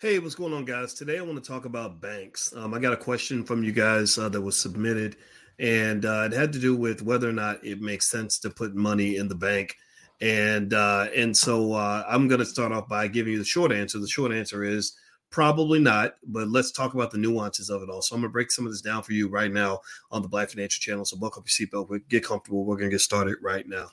Hey, what's going on, guys? Today I want to talk about banks. Um, I got a question from you guys uh, that was submitted, and uh, it had to do with whether or not it makes sense to put money in the bank. And uh, and so uh, I'm going to start off by giving you the short answer. The short answer is probably not, but let's talk about the nuances of it all. So I'm going to break some of this down for you right now on the Black Financial Channel. So buckle up your seatbelt, get comfortable. We're going to get started right now.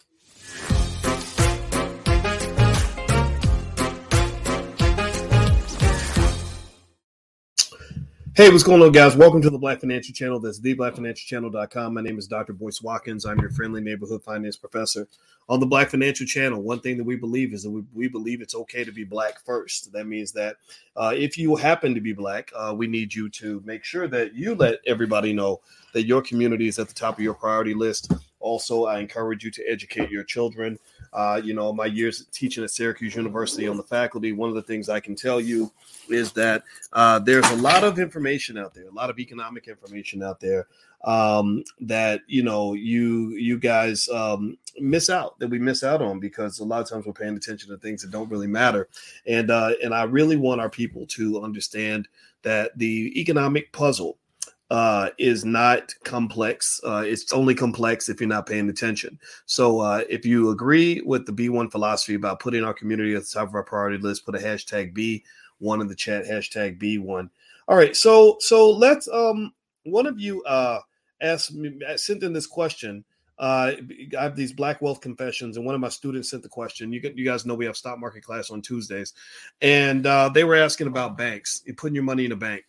Hey, what's going on, guys? Welcome to the Black Financial Channel. That's theblackfinancialchannel.com. My name is Dr. Boyce Watkins. I'm your friendly neighborhood finance professor. On the Black Financial Channel, one thing that we believe is that we, we believe it's okay to be black first. That means that uh, if you happen to be black, uh, we need you to make sure that you let everybody know that your community is at the top of your priority list. Also, I encourage you to educate your children. Uh, you know, my years teaching at Syracuse University on the faculty, one of the things I can tell you is that uh, there's a lot of information out there, a lot of economic information out there um, that you know you you guys um, miss out that we miss out on because a lot of times we're paying attention to things that don't really matter, and uh, and I really want our people to understand that the economic puzzle uh, is not complex. Uh, it's only complex if you're not paying attention. So uh, if you agree with the B1 philosophy about putting our community at the top of our priority list, put a hashtag B1 in the chat, hashtag B1. All right. So so let's um one of you uh asked me sent in this question. Uh, I have these Black Wealth Confessions, and one of my students sent the question. You, you guys know we have stock market class on Tuesdays, and uh, they were asking about banks, putting your money in a bank.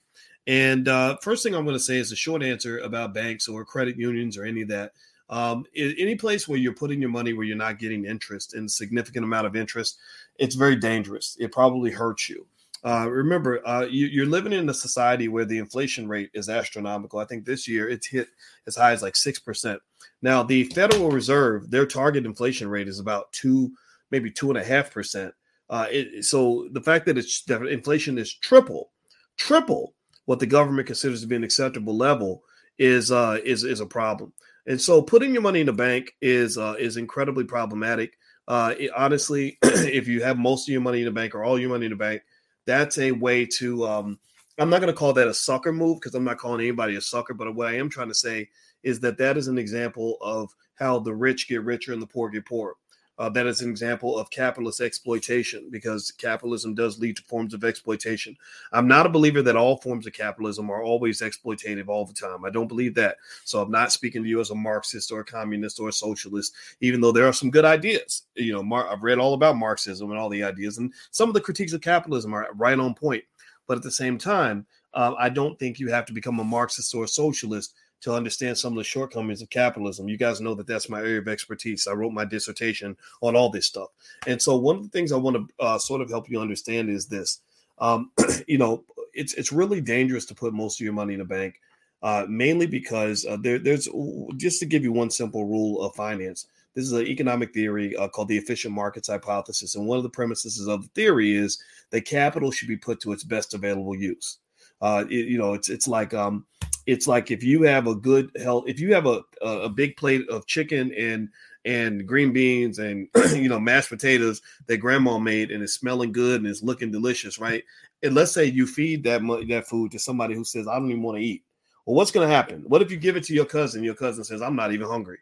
And uh, first thing I'm going to say is a short answer about banks or credit unions or any of that. Um, any place where you're putting your money where you're not getting interest and significant amount of interest, it's very dangerous. It probably hurts you. Uh, remember, uh, you, are living in a society where the inflation rate is astronomical. I think this year it's hit as high as like six percent. Now, the Federal Reserve, their target inflation rate is about two, maybe two and a half percent. Uh, so the fact that it's that inflation is triple, triple what the government considers to be an acceptable level is uh, is is a problem. And so putting your money in the bank is uh, is incredibly problematic. Uh, it, honestly, if you have most of your money in the bank or all your money in the bank, that's a way to. Um, I'm not going to call that a sucker move because I'm not calling anybody a sucker. But what I am trying to say is that that is an example of how the rich get richer and the poor get poorer uh, that is an example of capitalist exploitation because capitalism does lead to forms of exploitation. I'm not a believer that all forms of capitalism are always exploitative all the time. I don't believe that. So I'm not speaking to you as a Marxist or a communist or a socialist, even though there are some good ideas. You know, Mar- I've read all about Marxism and all the ideas, and some of the critiques of capitalism are right on point. But at the same time, uh, I don't think you have to become a Marxist or a socialist to understand some of the shortcomings of capitalism. You guys know that that's my area of expertise. I wrote my dissertation on all this stuff. And so one of the things I want to uh, sort of help you understand is this. Um, you know, it's it's really dangerous to put most of your money in a bank, uh, mainly because uh, there, there's just to give you one simple rule of finance. This is an economic theory uh, called the efficient markets hypothesis, and one of the premises of the theory is that capital should be put to its best available use. Uh, it, you know, it's it's like um, it's like if you have a good health, if you have a a big plate of chicken and and green beans and you know mashed potatoes that grandma made and it's smelling good and it's looking delicious, right? And let's say you feed that that food to somebody who says, "I don't even want to eat." Well, what's going to happen? What if you give it to your cousin? Your cousin says, "I'm not even hungry."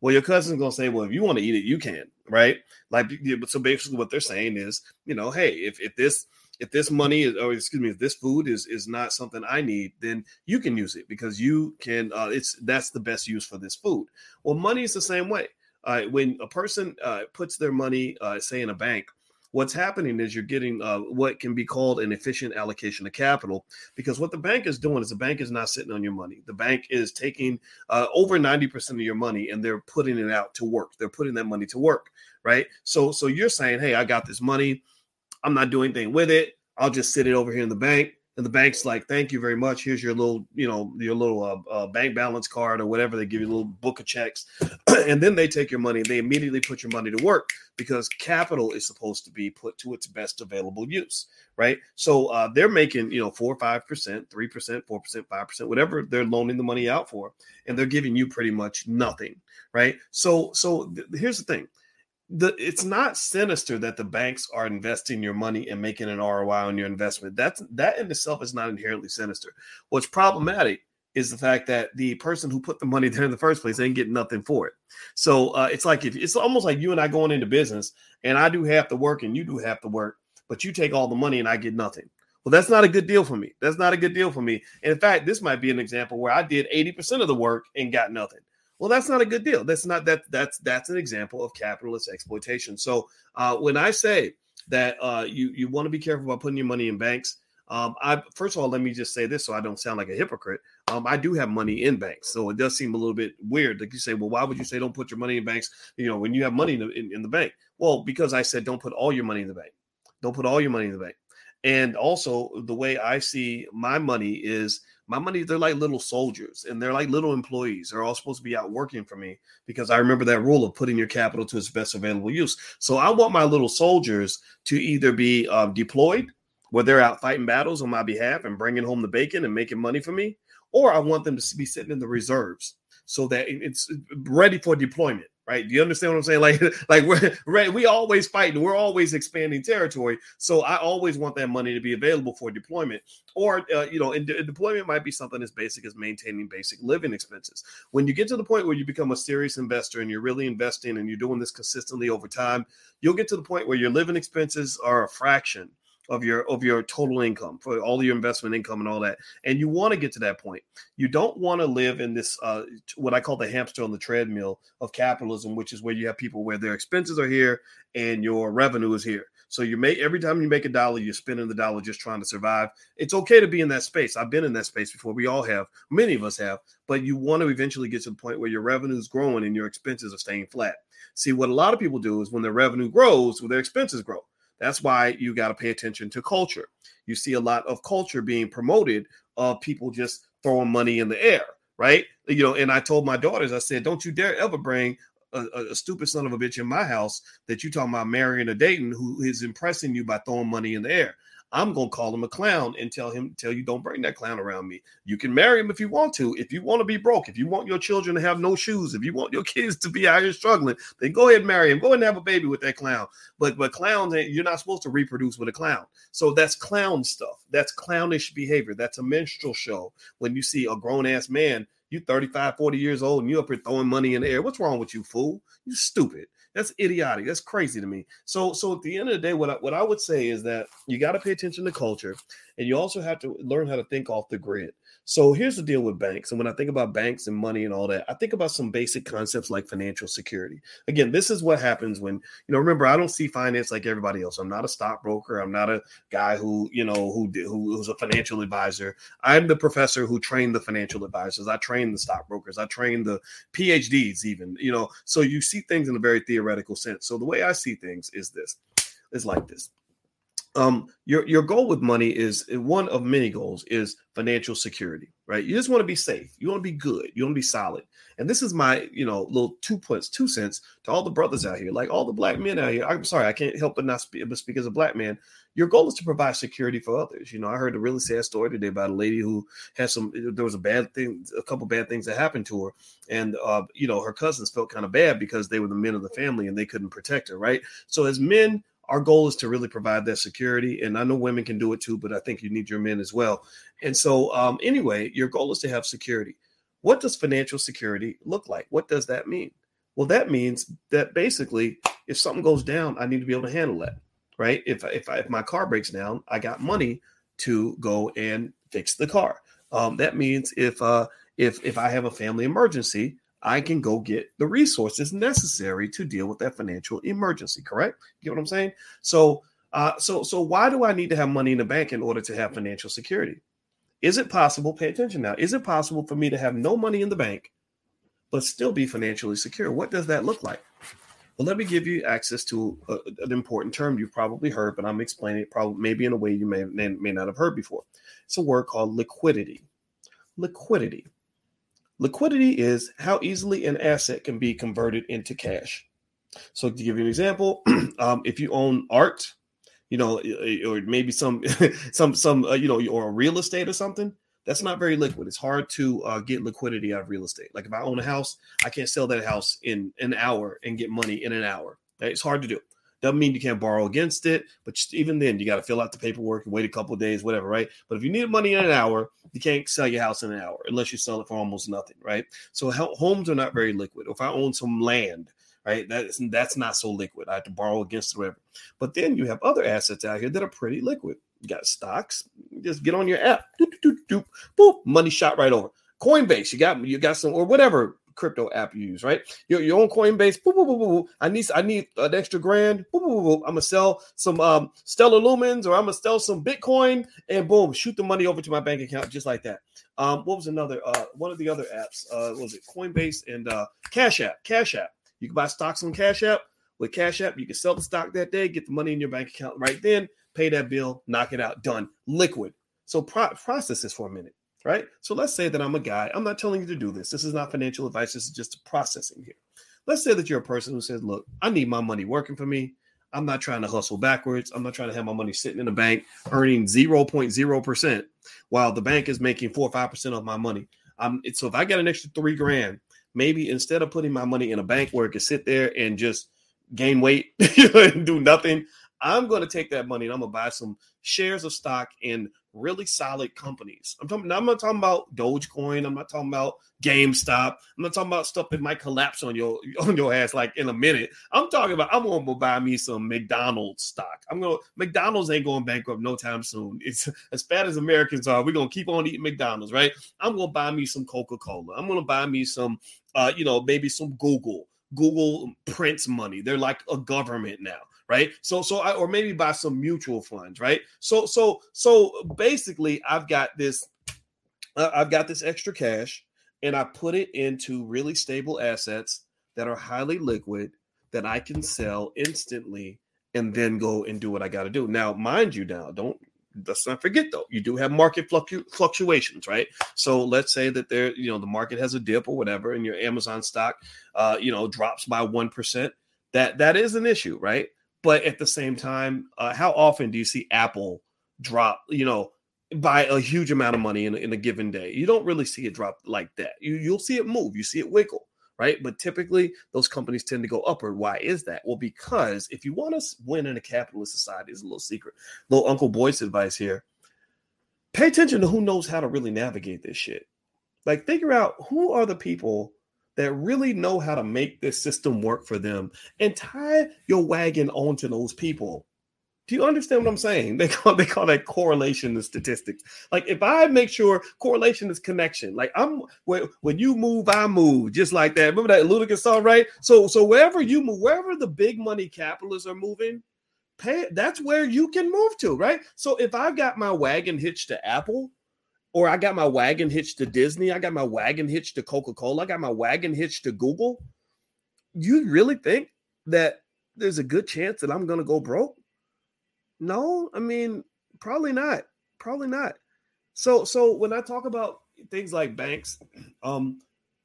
Well, your cousin's gonna say, "Well, if you want to eat it, you can," right? Like, so basically, what they're saying is, you know, hey, if if this if this money is, or excuse me, if this food is is not something I need, then you can use it because you can. Uh, it's that's the best use for this food. Well, money is the same way. Uh, when a person uh, puts their money, uh, say in a bank, what's happening is you're getting uh, what can be called an efficient allocation of capital because what the bank is doing is the bank is not sitting on your money the bank is taking uh, over 90% of your money and they're putting it out to work they're putting that money to work right so so you're saying hey i got this money I'm not doing anything with it. I'll just sit it over here in the bank. And the bank's like, thank you very much. Here's your little, you know, your little uh, uh, bank balance card or whatever. They give you a little book of checks. and then they take your money and they immediately put your money to work because capital is supposed to be put to its best available use, right? So uh, they're making, you know, four, five percent, three percent, four percent, five percent, whatever they're loaning the money out for, and they're giving you pretty much nothing, right? So, so th- here's the thing: the it's not sinister that the banks are investing your money and making an ROI on your investment. That's that in itself is not inherently sinister. What's problematic is the fact that the person who put the money there in the first place ain't getting nothing for it. So uh, it's like if it's almost like you and I going into business, and I do half the work and you do half the work, but you take all the money and I get nothing. Well, that's not a good deal for me. That's not a good deal for me. And in fact, this might be an example where I did 80% of the work and got nothing. Well, that's not a good deal. That's not that that's that's an example of capitalist exploitation. So uh, when I say that uh, you you want to be careful about putting your money in banks, um, I first of all let me just say this so I don't sound like a hypocrite. Um, I do have money in banks, so it does seem a little bit weird. Like you say, well, why would you say don't put your money in banks? You know, when you have money in the, in, in the bank. Well, because I said don't put all your money in the bank. Don't put all your money in the bank. And also, the way I see my money is my money, they're like little soldiers and they're like little employees. They're all supposed to be out working for me because I remember that rule of putting your capital to its best available use. So I want my little soldiers to either be um, deployed where they're out fighting battles on my behalf and bringing home the bacon and making money for me, or I want them to be sitting in the reserves so that it's ready for deployment right? Do you understand what I'm saying? Like, like we're right, we always fighting, we're always expanding territory. So I always want that money to be available for deployment, or uh, you know, and de- deployment might be something as basic as maintaining basic living expenses. When you get to the point where you become a serious investor and you're really investing and you're doing this consistently over time, you'll get to the point where your living expenses are a fraction of your of your total income for all your investment income and all that. And you want to get to that point. You don't want to live in this uh, what i call the hamster on the treadmill of capitalism which is where you have people where their expenses are here and your revenue is here. So you make every time you make a dollar you're spending the dollar just trying to survive. It's okay to be in that space. I've been in that space before. We all have. Many of us have. But you want to eventually get to the point where your revenue is growing and your expenses are staying flat. See what a lot of people do is when their revenue grows well, their expenses grow that's why you got to pay attention to culture. You see a lot of culture being promoted of people just throwing money in the air, right? You know, and I told my daughters, I said, don't you dare ever bring a, a, stupid son of a bitch in my house that you talking about marrying a dating who is impressing you by throwing money in the air. I'm gonna call him a clown and tell him, tell you, don't bring that clown around me. You can marry him if you want to. If you want to be broke, if you want your children to have no shoes, if you want your kids to be out here struggling, then go ahead and marry him. Go ahead and have a baby with that clown. But but clowns, you're not supposed to reproduce with a clown. So that's clown stuff. That's clownish behavior. That's a minstrel show. When you see a grown ass man you 35, 40 years old and you up here throwing money in the air. What's wrong with you, fool? You stupid. That's idiotic. That's crazy to me. So, so at the end of the day, what I, what I would say is that you got to pay attention to culture, and you also have to learn how to think off the grid. So here's the deal with banks. And when I think about banks and money and all that, I think about some basic concepts like financial security. Again, this is what happens when, you know, remember, I don't see finance like everybody else. I'm not a stockbroker. I'm not a guy who, you know, who, who who's a financial advisor. I'm the professor who trained the financial advisors. I trained the stockbrokers. I trained the PhDs even, you know, so you see things in a very theoretical sense. So the way I see things is this, is like this um, your your goal with money is one of many goals is financial security, right? You just want to be safe. You want to be good. You want to be solid. And this is my, you know, little two points, two cents to all the brothers out here, like all the black men out here. I'm sorry, I can't help but not speak, but speak as a black man. Your goal is to provide security for others. You know, I heard a really sad story today about a lady who had some. There was a bad thing, a couple bad things that happened to her, and uh, you know, her cousins felt kind of bad because they were the men of the family and they couldn't protect her, right? So as men our goal is to really provide that security. And I know women can do it too, but I think you need your men as well. And so, um, anyway, your goal is to have security. What does financial security look like? What does that mean? Well, that means that basically, if something goes down, I need to be able to handle that, right? If if, I, if my car breaks down, I got money to go and fix the car. Um, that means if uh, if if I have a family emergency, I can go get the resources necessary to deal with that financial emergency. Correct? You get what I'm saying? So, uh, so, so why do I need to have money in the bank in order to have financial security? Is it possible? Pay attention now. Is it possible for me to have no money in the bank, but still be financially secure? What does that look like? Well, let me give you access to a, an important term you've probably heard, but I'm explaining it probably maybe in a way you may, may, may not have heard before. It's a word called liquidity. Liquidity. Liquidity is how easily an asset can be converted into cash. So, to give you an example, um, if you own art, you know, or maybe some, some, some, uh, you know, or real estate or something, that's not very liquid. It's hard to uh, get liquidity out of real estate. Like if I own a house, I can't sell that house in an hour and get money in an hour. It's hard to do. Doesn't mean you can't borrow against it, but just, even then, you got to fill out the paperwork and wait a couple days, whatever, right? But if you need money in an hour, you can't sell your house in an hour unless you sell it for almost nothing, right? So homes are not very liquid. If I own some land, right, that's that's not so liquid. I have to borrow against the river. But then you have other assets out here that are pretty liquid. You got stocks. Just get on your app. Doop, doop, doop, boop, money shot right over. Coinbase, you got you got some or whatever crypto app you use, right? Your, your own Coinbase. Boop, boop, boop. I need I need an extra grand. I'm gonna sell some um, Stellar Lumens or I'm gonna sell some Bitcoin, and boom, shoot the money over to my bank account just like that. Um, what was another uh, one of the other apps? Uh, was it Coinbase and uh, Cash App? Cash App. You can buy stocks on Cash App. With Cash App, you can sell the stock that day, get the money in your bank account right then, pay that bill, knock it out, done, liquid. So pro- process this for a minute right? So let's say that I'm a guy. I'm not telling you to do this. This is not financial advice. This is just a processing here. Let's say that you're a person who says, look, I need my money working for me. I'm not trying to hustle backwards. I'm not trying to have my money sitting in the bank earning 0.0% while the bank is making four or 5% of my money. So if I get an extra three grand, maybe instead of putting my money in a bank where it can sit there and just gain weight and do nothing, I'm going to take that money and I'm going to buy some shares of stock in really solid companies. I'm talking. I'm not talking about Dogecoin. I'm not talking about GameStop. I'm not talking about stuff that might collapse on your on your ass like in a minute. I'm talking about. I'm to buy me some McDonald's stock. I'm to McDonald's ain't going bankrupt no time soon. It's as bad as Americans are. We're gonna keep on eating McDonald's, right? I'm to buy me some Coca Cola. I'm to buy me some. Uh, you know, maybe some Google. Google prints money. They're like a government now right? So so I, or maybe buy some mutual funds, right? So so so basically, I've got this, uh, I've got this extra cash, and I put it into really stable assets that are highly liquid that I can sell instantly and then go and do what I got to do. Now, mind you, now don't let's not forget though, you do have market fluctu- fluctuations, right? So let's say that there, you know, the market has a dip or whatever, and your Amazon stock, uh, you know, drops by one percent. That that is an issue, right? But at the same time, uh, how often do you see Apple drop, you know, by a huge amount of money in, in a given day? You don't really see it drop like that. You, you'll see it move, you see it wiggle right? But typically, those companies tend to go upward. Why is that? Well, because if you want to win in a capitalist society, is a little secret. Little Uncle Boyce advice here. Pay attention to who knows how to really navigate this shit. Like, figure out who are the people that really know how to make this system work for them and tie your wagon onto those people. Do you understand what I'm saying? They call they call that correlation to statistics. Like if I make sure correlation is connection, like I'm when, when you move, I move, just like that. Remember that Ludacris song, right? So so wherever you move, wherever the big money capitalists are moving, pay that's where you can move to, right? So if I've got my wagon hitched to Apple, or I got my wagon hitched to Disney, I got my wagon hitched to Coca Cola, I got my wagon hitched to Google. You really think that there's a good chance that I'm going to go broke? No, I mean, probably not. Probably not. So, so when I talk about things like banks, um,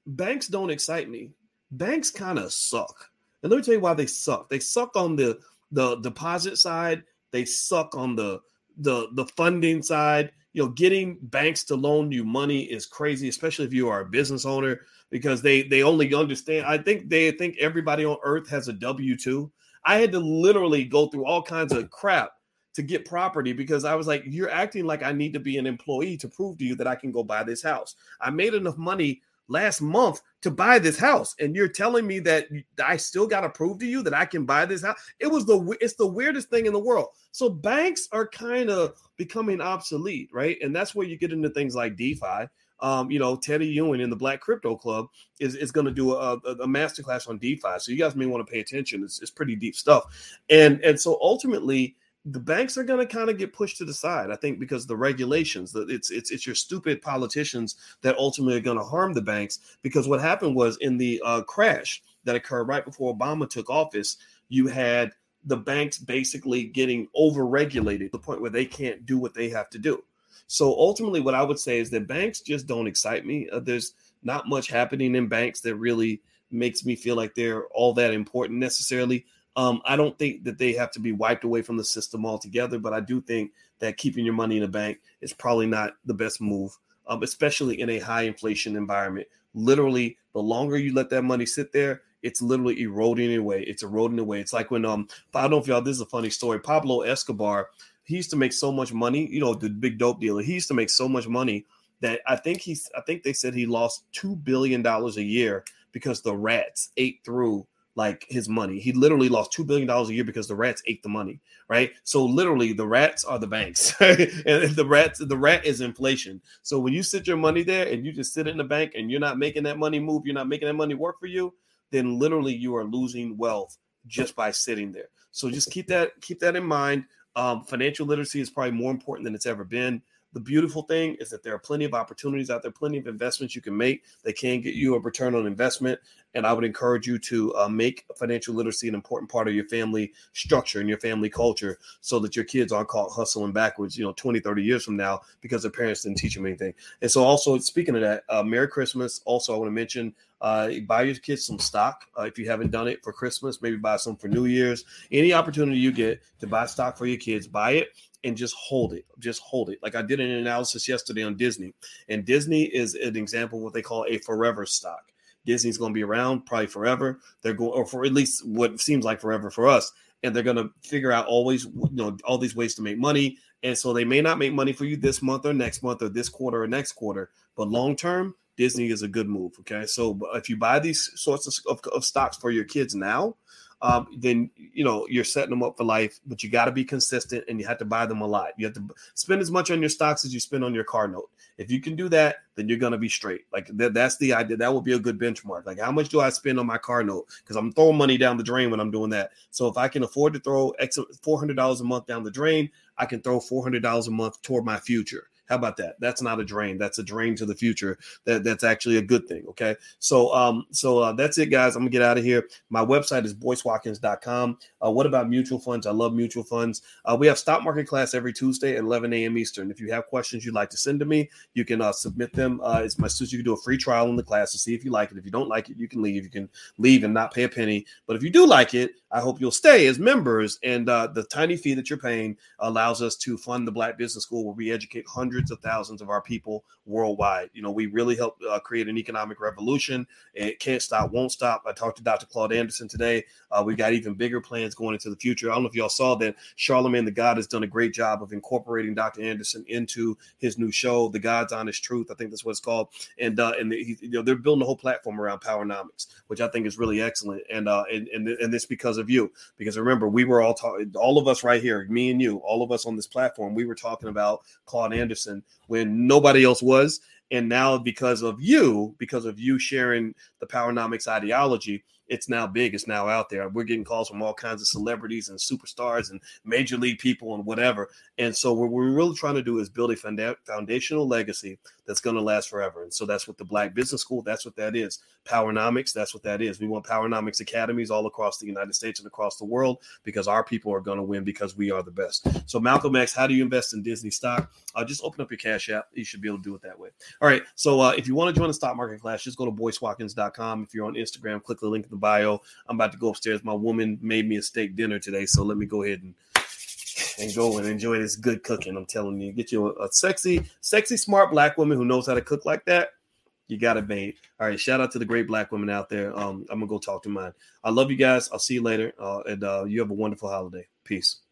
banks don't excite me. Banks kind of suck. And let me tell you why they suck. They suck on the the deposit side. They suck on the the the funding side you know getting banks to loan you money is crazy especially if you are a business owner because they they only understand i think they think everybody on earth has a w2 i had to literally go through all kinds of crap to get property because i was like you're acting like i need to be an employee to prove to you that i can go buy this house. I made enough money last month to buy this house and you're telling me that I still got to prove to you that I can buy this house it was the it's the weirdest thing in the world so banks are kind of becoming obsolete right and that's where you get into things like DeFi um, you know, Teddy Ewing in the Black Crypto Club is, is going to do a, a, a masterclass on DeFi. So you guys may want to pay attention. It's, it's pretty deep stuff. And and so ultimately, the banks are going to kind of get pushed to the side. I think because the regulations, that it's it's it's your stupid politicians that ultimately are going to harm the banks. Because what happened was in the uh, crash that occurred right before Obama took office, you had the banks basically getting overregulated to the point where they can't do what they have to do. So ultimately, what I would say is that banks just don't excite me. Uh, there's not much happening in banks that really makes me feel like they're all that important necessarily. Um, I don't think that they have to be wiped away from the system altogether, but I do think that keeping your money in a bank is probably not the best move, um, especially in a high inflation environment. Literally, the longer you let that money sit there, it's literally eroding away. It's eroding away. It's like when um I don't know if y'all this is a funny story. Pablo Escobar, he used to make so much money, you know, the big dope dealer. He used to make so much money that I think he's I think they said he lost two billion dollars a year because the rats ate through like his money. He literally lost two billion dollars a year because the rats ate the money, right? So literally, the rats are the banks, and the rats, the rat is inflation. So when you sit your money there and you just sit in the bank and you're not making that money move, you're not making that money work for you, then literally you are losing wealth just by sitting there. So just keep that keep that in mind. Um, financial literacy is probably more important than it's ever been. The beautiful thing is that there are plenty of opportunities out there, plenty of investments you can make that can get you a return on investment. And I would encourage you to uh, make financial literacy an important part of your family structure and your family culture so that your kids aren't caught hustling backwards, you know, 20, 30 years from now because their parents didn't teach them anything. And so, also, speaking of that, uh, Merry Christmas. Also, I want to mention uh, buy your kids some stock uh, if you haven't done it for Christmas. Maybe buy some for New Year's. Any opportunity you get to buy stock for your kids, buy it and just hold it. Just hold it. Like I did an analysis yesterday on Disney, and Disney is an example of what they call a forever stock. Disney's going to be around probably forever. They're going, or for at least what seems like forever for us, and they're going to figure out always, you know, all these ways to make money. And so they may not make money for you this month or next month or this quarter or next quarter, but long term, Disney is a good move. Okay, so if you buy these sorts of, of, of stocks for your kids now, um, then you know you're setting them up for life. But you got to be consistent, and you have to buy them a lot. You have to spend as much on your stocks as you spend on your car note. If you can do that, then you're gonna be straight. Like that, that's the idea. That would be a good benchmark. Like how much do I spend on my car note? Because I'm throwing money down the drain when I'm doing that. So if I can afford to throw X four hundred dollars a month down the drain, I can throw four hundred dollars a month toward my future. How about that? That's not a drain. That's a drain to the future. That that's actually a good thing. Okay. So um so uh, that's it, guys. I'm gonna get out of here. My website is boycewatkins.com. Uh, what about mutual funds? I love mutual funds. Uh, we have stock market class every Tuesday at 11 a.m. Eastern. If you have questions you'd like to send to me, you can uh, submit them. It's my students. You can do a free trial in the class to see if you like it. If you don't like it, you can leave. You can leave and not pay a penny. But if you do like it, I hope you'll stay as members. And uh, the tiny fee that you're paying allows us to fund the Black Business School, where we educate hundreds of thousands of our people worldwide. You know, we really help uh, create an economic revolution. It can't stop, won't stop. I talked to Dr. Claude Anderson today. Uh, we got even bigger plans going into the future. I don't know if y'all saw that Charlamagne the God has done a great job of incorporating Dr. Anderson into his new show, The God's Honest Truth. I think that's what it's called. And uh, and you know they're building a whole platform around Powernomics, which I think is really excellent. And uh, and and, and this because of of you because remember we were all talking all of us right here me and you all of us on this platform we were talking about claude anderson when nobody else was. And now because of you because of you sharing the powernomics ideology it's now big. It's now out there. We're getting calls from all kinds of celebrities and superstars and major league people and whatever. And so what we're really trying to do is build a foundational legacy that's going to last forever. And so that's what the Black Business School, that's what that is. Powernomics, that's what that is. We want Powernomics academies all across the United States and across the world because our people are going to win because we are the best. So Malcolm X, how do you invest in Disney stock? Uh, just open up your Cash App. You should be able to do it that way. All right. So uh, if you want to join the stock market class, just go to boycewatkins.com. If you're on Instagram, click the link in the bio. I'm about to go upstairs. My woman made me a steak dinner today, so let me go ahead and and go and enjoy this good cooking. I'm telling you, get you a, a sexy, sexy, smart black woman who knows how to cook like that. You got it made. All right. Shout out to the great black women out there. Um, I'm gonna go talk to mine. I love you guys. I'll see you later. Uh, and uh, you have a wonderful holiday. Peace.